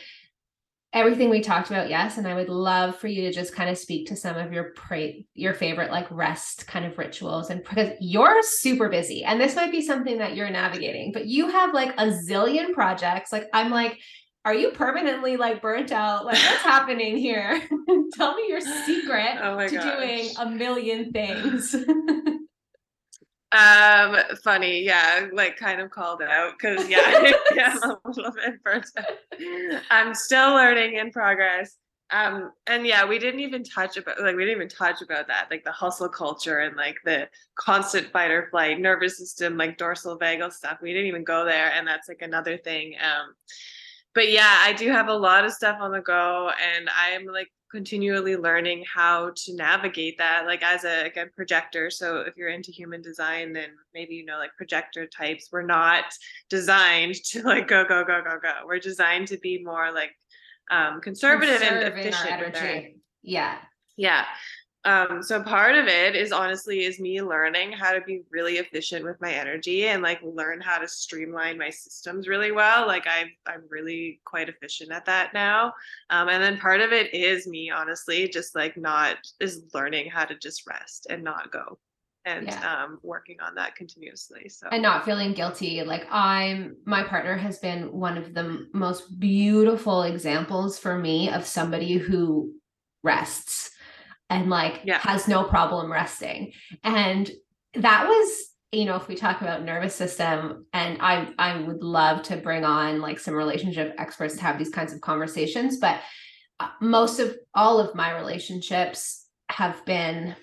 everything we talked about yes and i would love for you to just kind of speak to some of your pray your favorite like rest kind of rituals and because you're super busy and this might be something that you're navigating but you have like a zillion projects like i'm like are you permanently like burnt out? Like what's happening here? Tell me your secret oh to gosh. doing a million things Um, funny, yeah, like kind of called out because yeah, yeah, I'm a little bit burnt out. I'm still learning in progress. Um, and yeah, we didn't even touch about like we didn't even touch about that, like the hustle culture and like the constant fight or flight, nervous system, like dorsal vagal stuff. We didn't even go there, and that's like another thing. Um, but yeah, I do have a lot of stuff on the go, and I'm like continually learning how to navigate that like as a again projector so if you're into human design then maybe you know like projector types we're not designed to like go go go go go we're designed to be more like um, conservative and Conserving our efficient. Yeah. yeah. Um, so part of it is honestly is me learning how to be really efficient with my energy and like learn how to streamline my systems really well. Like I I'm really quite efficient at that now. Um, and then part of it is me honestly just like not is learning how to just rest and not go and Yeah. um working on that continuously. So and not feeling guilty like i'm my partner has been one of the most beautiful examples for me of somebody who rests and like Yeah. has no problem resting and that was you know if we talk about nervous system and i i would love to bring on like some relationship experts to have these kinds of conversations but uh, most of all of my relationships have been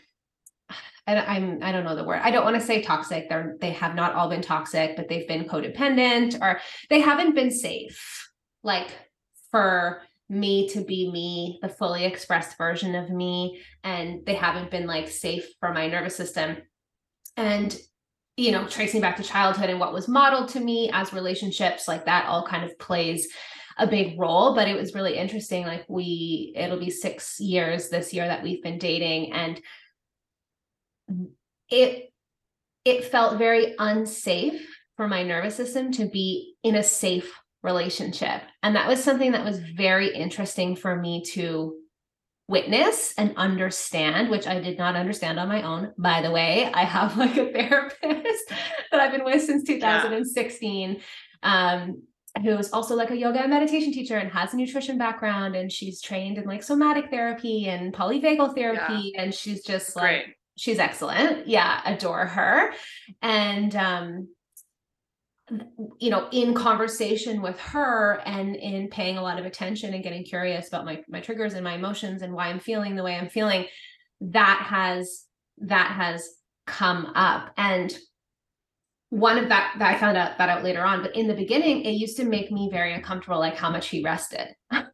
and I'm I don't know the word. I don't want to say toxic. They're they have not all been toxic, but they've been codependent or they haven't been safe. Like for me to be me, the fully expressed version of me, and they haven't been like safe for my nervous system. And you know, tracing back to childhood and what was modeled to me as relationships, like that all kind of plays a big role. But it was really interesting. Like we, it'll be six years this year that we've been dating, and it it felt very unsafe for my nervous system to be in a safe relationship. And that was something that was very interesting for me to witness and understand which i did not understand on my own by the way. I have like a therapist that i've been with since 2016 um who's also like a yoga and meditation teacher and has a nutrition background and she's trained in like somatic therapy and polyvagal therapy and she's just like great. she's excellent. Yeah adore her. And um you know in conversation with her and in paying a lot of attention and getting curious about my my triggers and my emotions and why i'm feeling the way i'm feeling that has that has come up. And one of that that i found out that out later on but in the beginning it used to make me very uncomfortable like how much he rested.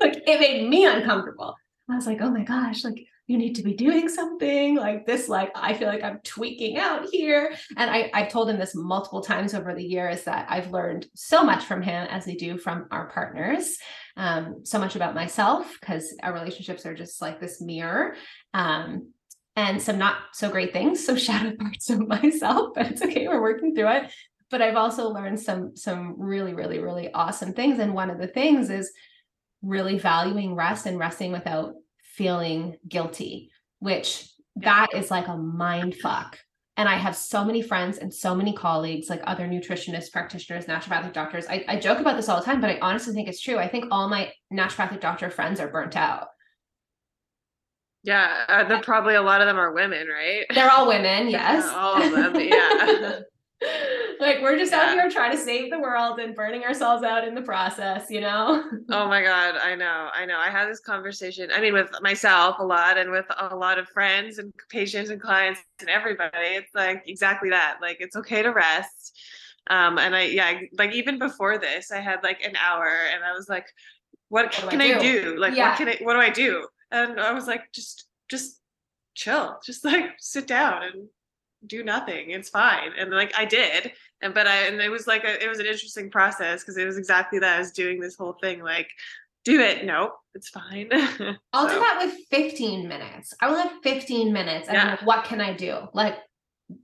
Like it made me uncomfortable. I was like oh my gosh like you need to be doing something like this like i feel like i'm tweaking out here. And I, i've told him this multiple times over the years that i've learned so much from him as we do from our partners um, so much about myself because our relationships are just like this mirror. Um, and some not so great things some shadow parts of myself but it's okay we're working through it. But i've also learned some some really really really awesome things. And one of the things is really valuing rest and resting without feeling guilty, which that is like a mind fuck. And I have so many friends and so many colleagues, like other nutritionists, practitioners, naturopathic doctors. I, I joke about this all the time, but I honestly think it's true. I think all my naturopathic doctor friends are burnt out. Yeah, uh, probably a lot of them are women, right? They're all women, yes. all of them, yeah. like we're just out here trying to save the world and burning ourselves out in the process, you know? Oh my God, I know, I know. I had this conversation, I mean, with myself a lot and with a lot of friends and patients and clients and everybody. It's like exactly that. Like it's okay to rest. Um, and I yeah, like even before this, I had like an hour and I was like, what, What do I can I do? do? Like Yeah. what can I what do I do? And I was like, just just chill. Just like sit down and do nothing. It's fine. And like I did. And but I and it was like a it was an interesting process because it was exactly that. I was doing this whole thing like do it. Nope, it's fine. I'll do that with 15 minutes. I will have 15 minutes and Yeah. like, what can I do? Like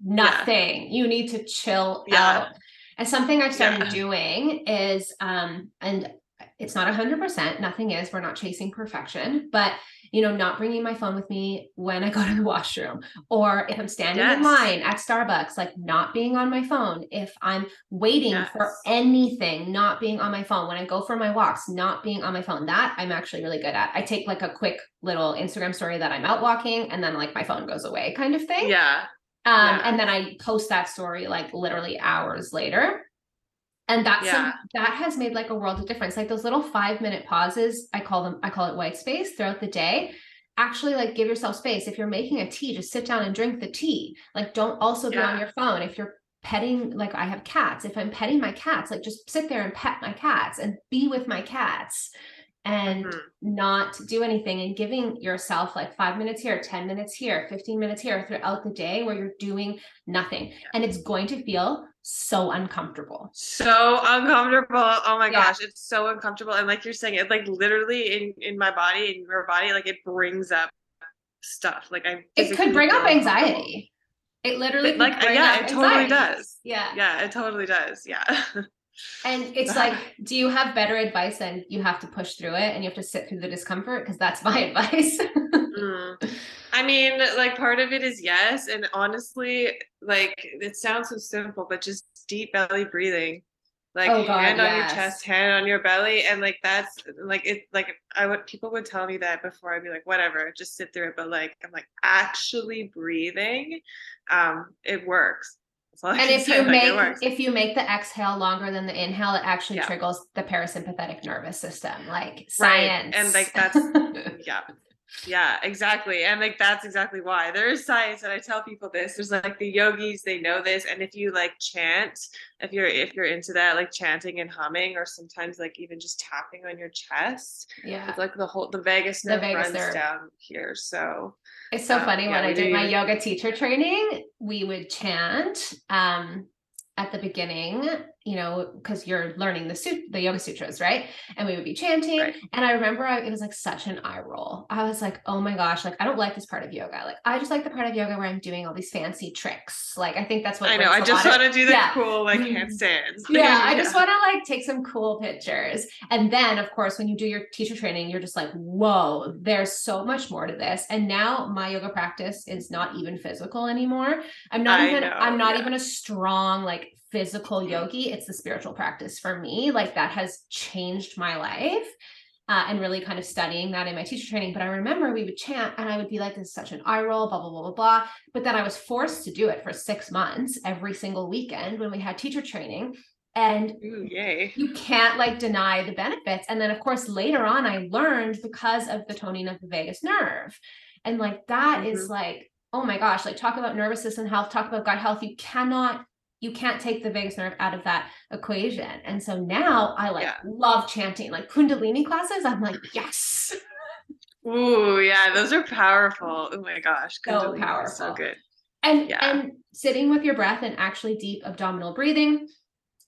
nothing. You need to chill Yeah. out. And something I've started Yeah. doing is um and it's not 100%, nothing is, we're not chasing perfection, but you know, not bringing my phone with me when I go to the washroom or if I'm standing in line at Starbucks, like not being on my phone. If I'm waiting for anything, not being on my phone. When I go for my walks, not being on my phone. That I'm actually really good at. I take like a quick little Instagram story that I'm out walking and then like my phone goes away kind of thing. yeah. Um, Yeah. and then I post that story like literally hours later. And that's Yeah. that has made like a world of difference. Like those little five minute pauses, I call them, I call it white space throughout the day. Actually, like give yourself space. If you're making a tea, just sit down and drink the tea. Like don't also be on your phone. If you're petting, like I have cats, if I'm petting my cats, like just sit there and pet my cats and be with my cats. and mm-hmm. not do anything and giving yourself like five minutes here, 10 minutes here, 15 minutes here throughout the day where you're doing nothing. And it's going to feel so uncomfortable. So uncomfortable. Oh my yeah. gosh, it's so uncomfortable. And like you're saying, it like literally in, in my body, in your body, like it brings up stuff. Like I it could bring up anxiety. It literally like yeah, it totally does. Yeah. Yeah, it totally does. Yeah. And it's like, do you have better advice than you have to push through it and you have to sit through the discomfort? Because that's my advice. mm. I mean, like part of it is yes. And honestly, like it sounds so simple, but just deep belly breathing. Like oh God, hand yes. on your chest, hand on your belly. And like that's like it like I would people would tell me that before I'd be like, whatever, just sit through it. But like I'm like actually breathing, um, it works and if you make if you make the exhale longer than the inhale, it actually yeah. triggers the parasympathetic nervous system, like science. Right. And like that's yeah. Yeah, exactly. And like that's exactly why. There is science and I tell people this. There's like the yogis, they know this. And if you like chant, if you're if you're into that, like chanting and humming, or sometimes like even just tapping on your chest. Yeah. It's like the whole the vagus nerve the vagus runs nerve. down here. So it's so um, funny yeah, when I did my yoga teacher training, we would chant. Um at the beginning, you know, because you're learning the suit, the yoga sutras, right? And we would be chanting. Right. And I remember I, it was like such an eye roll. I was like, oh my gosh, like I don't like this part of yoga. Like I just like the part of yoga where I'm doing all these fancy tricks. Like I think that's what I know. I just want to do the yeah. cool like mm-hmm. handstands. yeah, yeah, I just want to like take some cool pictures. And then of course, when you do your teacher training, you're just like, whoa, there's so much more to this. And now my yoga practice is not even physical anymore. I'm not I even. Know, I'm not yeah. even a strong like physical yogi, it's the spiritual practice for me. Like that has changed my life. Uh, and really kind of studying that in my teacher training. But I remember we would chant and I would be like, this is such an eye roll, blah, blah, blah, blah, blah. But then I was forced to do it for six months every single weekend when we had teacher training. And Ooh, you can't like deny the benefits. And then, of course, later on, I learned because of the toning of the vagus nerve. And like that mm-hmm. is like, oh my gosh, like talk about nervous system health, talk about gut health. You cannot you can't take the vagus nerve out of that equation. And so now I like yeah. love chanting, like Kundalini classes. I'm like, yes. Ooh, yeah, those are powerful. Oh my gosh, Kundalini so powerful, so good. And yeah. and sitting with your breath and actually deep abdominal breathing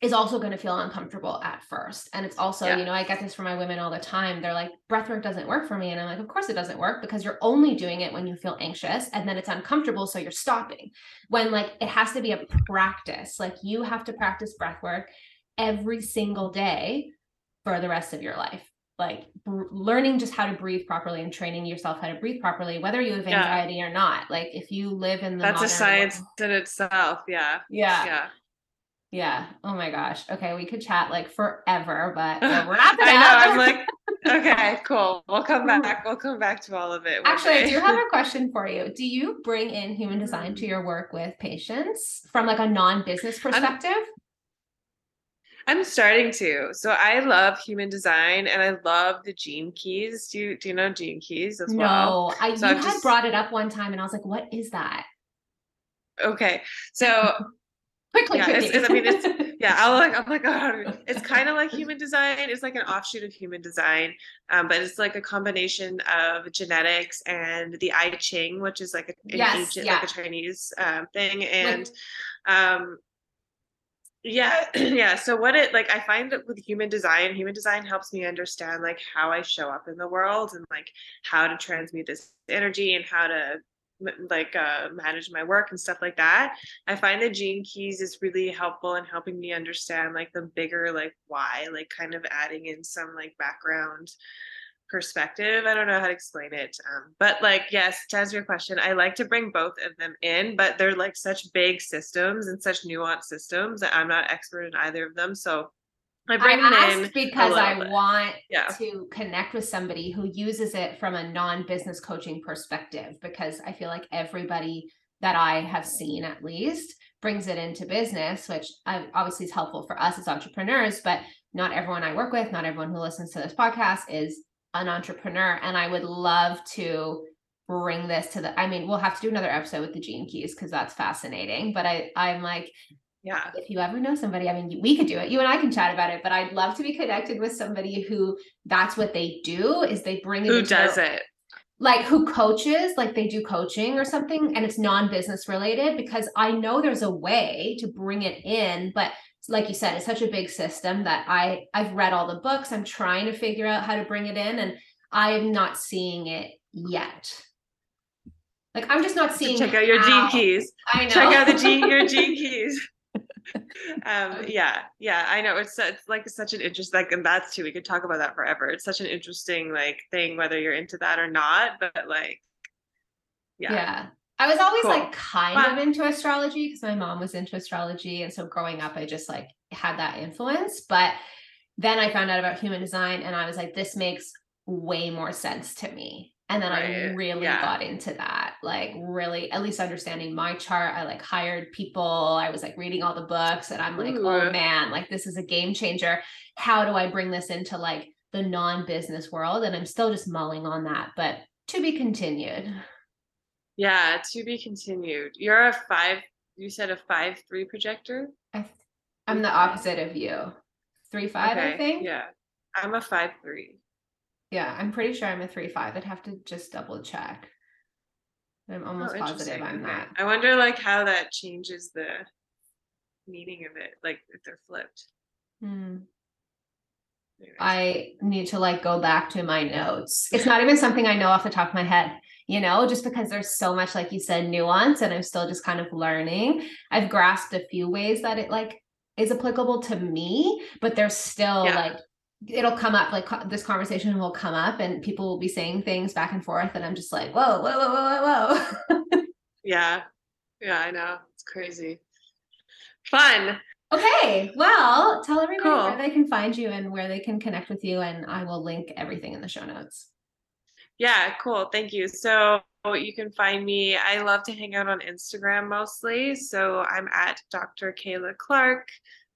is also going to feel uncomfortable at first. And it's also, yeah. you know, I get this from my women all the time. They're like, breath work doesn't work for me. And I'm like, of course it doesn't work because you're only doing it when you feel anxious and then it's uncomfortable. So you're stopping when like it has to be a practice. Like you have to practice breath work every single day for the rest of your life. Like br- learning just how to breathe properly and training yourself how to breathe properly, whether you have anxiety yeah. or not. Like if you live in the that's a science world, in itself. Yeah. Yeah. Yeah yeah. Oh my gosh. Okay, we could chat like forever, but uh, we're wrapping I know. I'm like, okay, cool. We'll come back. We'll come back to all of it. Actually, day. I do have a question for you. Do you bring in human design to your work with patients from like a non-business perspective? I'm, I'm starting to. So I love human design and I love the gene keys. Do you do you know gene keys as well? No, I so you had just... brought it up one time and I was like, what is that? Okay. So quickly, yeah, quickly. It's, it's, I mean, it's yeah. I'm like, I'm like, oh, it's kind of like human design. It's like an offshoot of human design, um, but it's like a combination of genetics and the I Ching, which is like a, an yes, ancient, yeah. like a Chinese um, thing, and um, yeah, yeah. So what it like, I find that with human design, human design helps me understand like how I show up in the world and like how to transmute this energy and how to like uh, manage my work and stuff like that i find the gene keys is really helpful in helping me understand like the bigger like why like kind of adding in some like background perspective. I don't know how to explain it um, but like yes to answer your question i like to bring both of them in but they're like such big systems and such nuanced systems that i'm not expert in either of them so I bring I asked because I bit. want yeah. to connect with somebody who uses it from a non-business coaching perspective because I feel like everybody that I have seen at least brings it into business, which uh, obviously is helpful for us as entrepreneurs, but not everyone I work with, not everyone who listens to this podcast is an entrepreneur. And I would love to bring this to the I mean, we'll have to do another episode with the gene keys because that's fascinating. But I I'm like Yeah. If you ever know somebody, I mean, we could do it. You and I can chat about it, but I'd love to be connected with somebody who that's what they do is they bring it Who does their- it? like who coaches, like they do coaching or something and it's non-business related because I know there's a way to bring it in, but like you said, it's such a big system that I I've read all the books. I'm trying to figure out how to bring it in and I'm not seeing it yet. Like I'm just not seeing Check out your how- gene keys. I know. Check out the gene your gene keys. um yeah yeah i know it's it's like such an interest like and that's too we could talk about that forever it's such an interesting like thing whether you're into that or not but like yeah. yeah, I was always Cool. like kind of into astrology because my mom was into astrology. And so growing up, I just like had that influence. But then I found out about human design and I was like, this makes way more sense to me. And then I really Yeah. got into that, like really at least understanding my chart. I like hired people. I was like reading all the books and I'm like, oh man, like this is a game changer. How do I bring this into like the non-business world? And I'm still just mulling on that, but to be continued. yeah to be continued you're a five you said a five three projector I I'm the opposite of you. Three five, I think. yeah i'm a five three Yeah, I'm pretty sure I'm a three five. I'd have to just double check. I'm Oh, almost positive interesting. I'm that. i wonder like how that changes the meaning of it like if they're flipped Hmm. I need to like go back to my notes. It's not even something I know off the top of my head, you know, just because there's so much, like you said, nuance, and I'm still just kind of learning. I've grasped a few ways that it like is applicable to me, but there's still Yeah. like it'll come up like co- this conversation will come up and people will be saying things back and forth and i'm just like whoa whoa whoa whoa whoa whoa yeah yeah i know it's crazy fun okay well tell everybody where they can find you and where they can connect with you and i will link everything in the show notes Yeah, cool. Thank you. So you can find me. I love to hang out on Instagram mostly. So I'm at Dr. Kayla Clarke,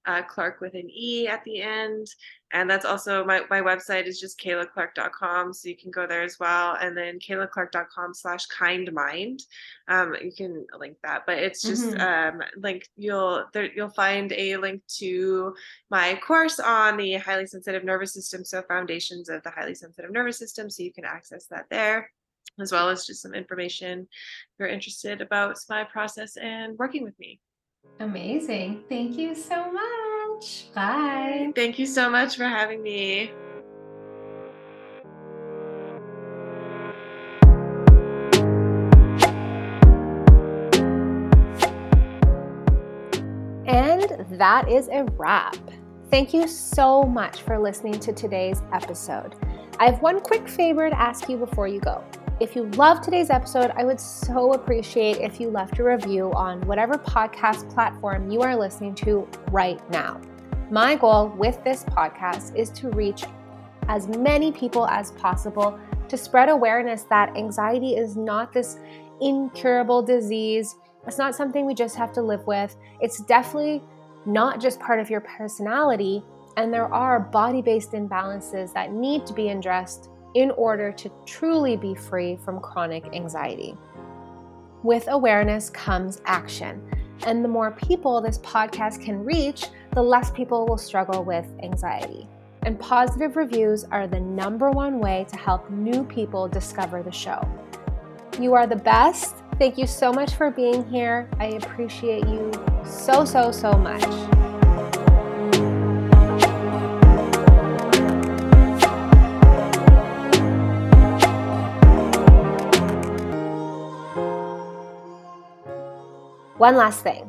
uh, Clarke with an E at the end. And that's also my, my website is just kaylaclarke.com. So you can go there as well. And then kaylaclarke.com slash kind mind. Um, you can link that, but it's just Mhm. um, link. You'll there, you'll find a link to my course on the highly sensitive nervous system. So foundations of the highly sensitive nervous system. So you can access that there as well as just some information if you're interested about my process and working with me. amazing thank you so much bye Thank you so much for having me. And that is a wrap. Thank you so much for listening to today's episode. I have one quick favor to ask you before you go. If you love today's episode, I would so appreciate if you left a review on whatever podcast platform you are listening to right now. My goal with this podcast is to reach as many people as possible to spread awareness that anxiety is not this incurable disease. It's not something we just have to live with. It's definitely not just part of your personality, and there are body based imbalances that need to be addressed in order to truly be free from chronic anxiety. With awareness comes action, and the more people this podcast can reach, the less people will struggle with anxiety. And positive reviews are the number one way to help new people discover the show. You are the best. Thank you so much for being here. I appreciate you so, so, so much. One last thing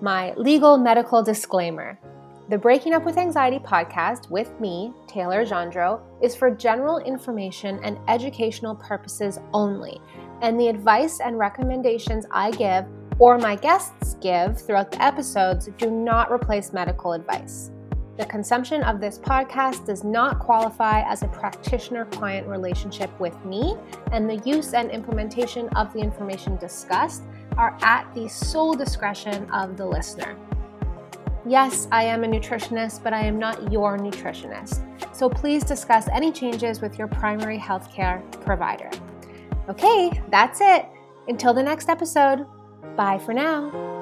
my legal medical disclaimer. The Breaking Up with Anxiety podcast with me, Taylor Gendro, is for general information and educational purposes only, and the advice and recommendations I give or my guests give throughout the episodes do not replace medical advice. The consumption of this podcast does not qualify as a practitioner client relationship with me, and the use and implementation of the information discussed are at the sole discretion of the listener. Yes, I am a nutritionist, but I am not your nutritionist. So please discuss any changes with your primary healthcare provider. Okay, that's it. Until the next episode, bye for now.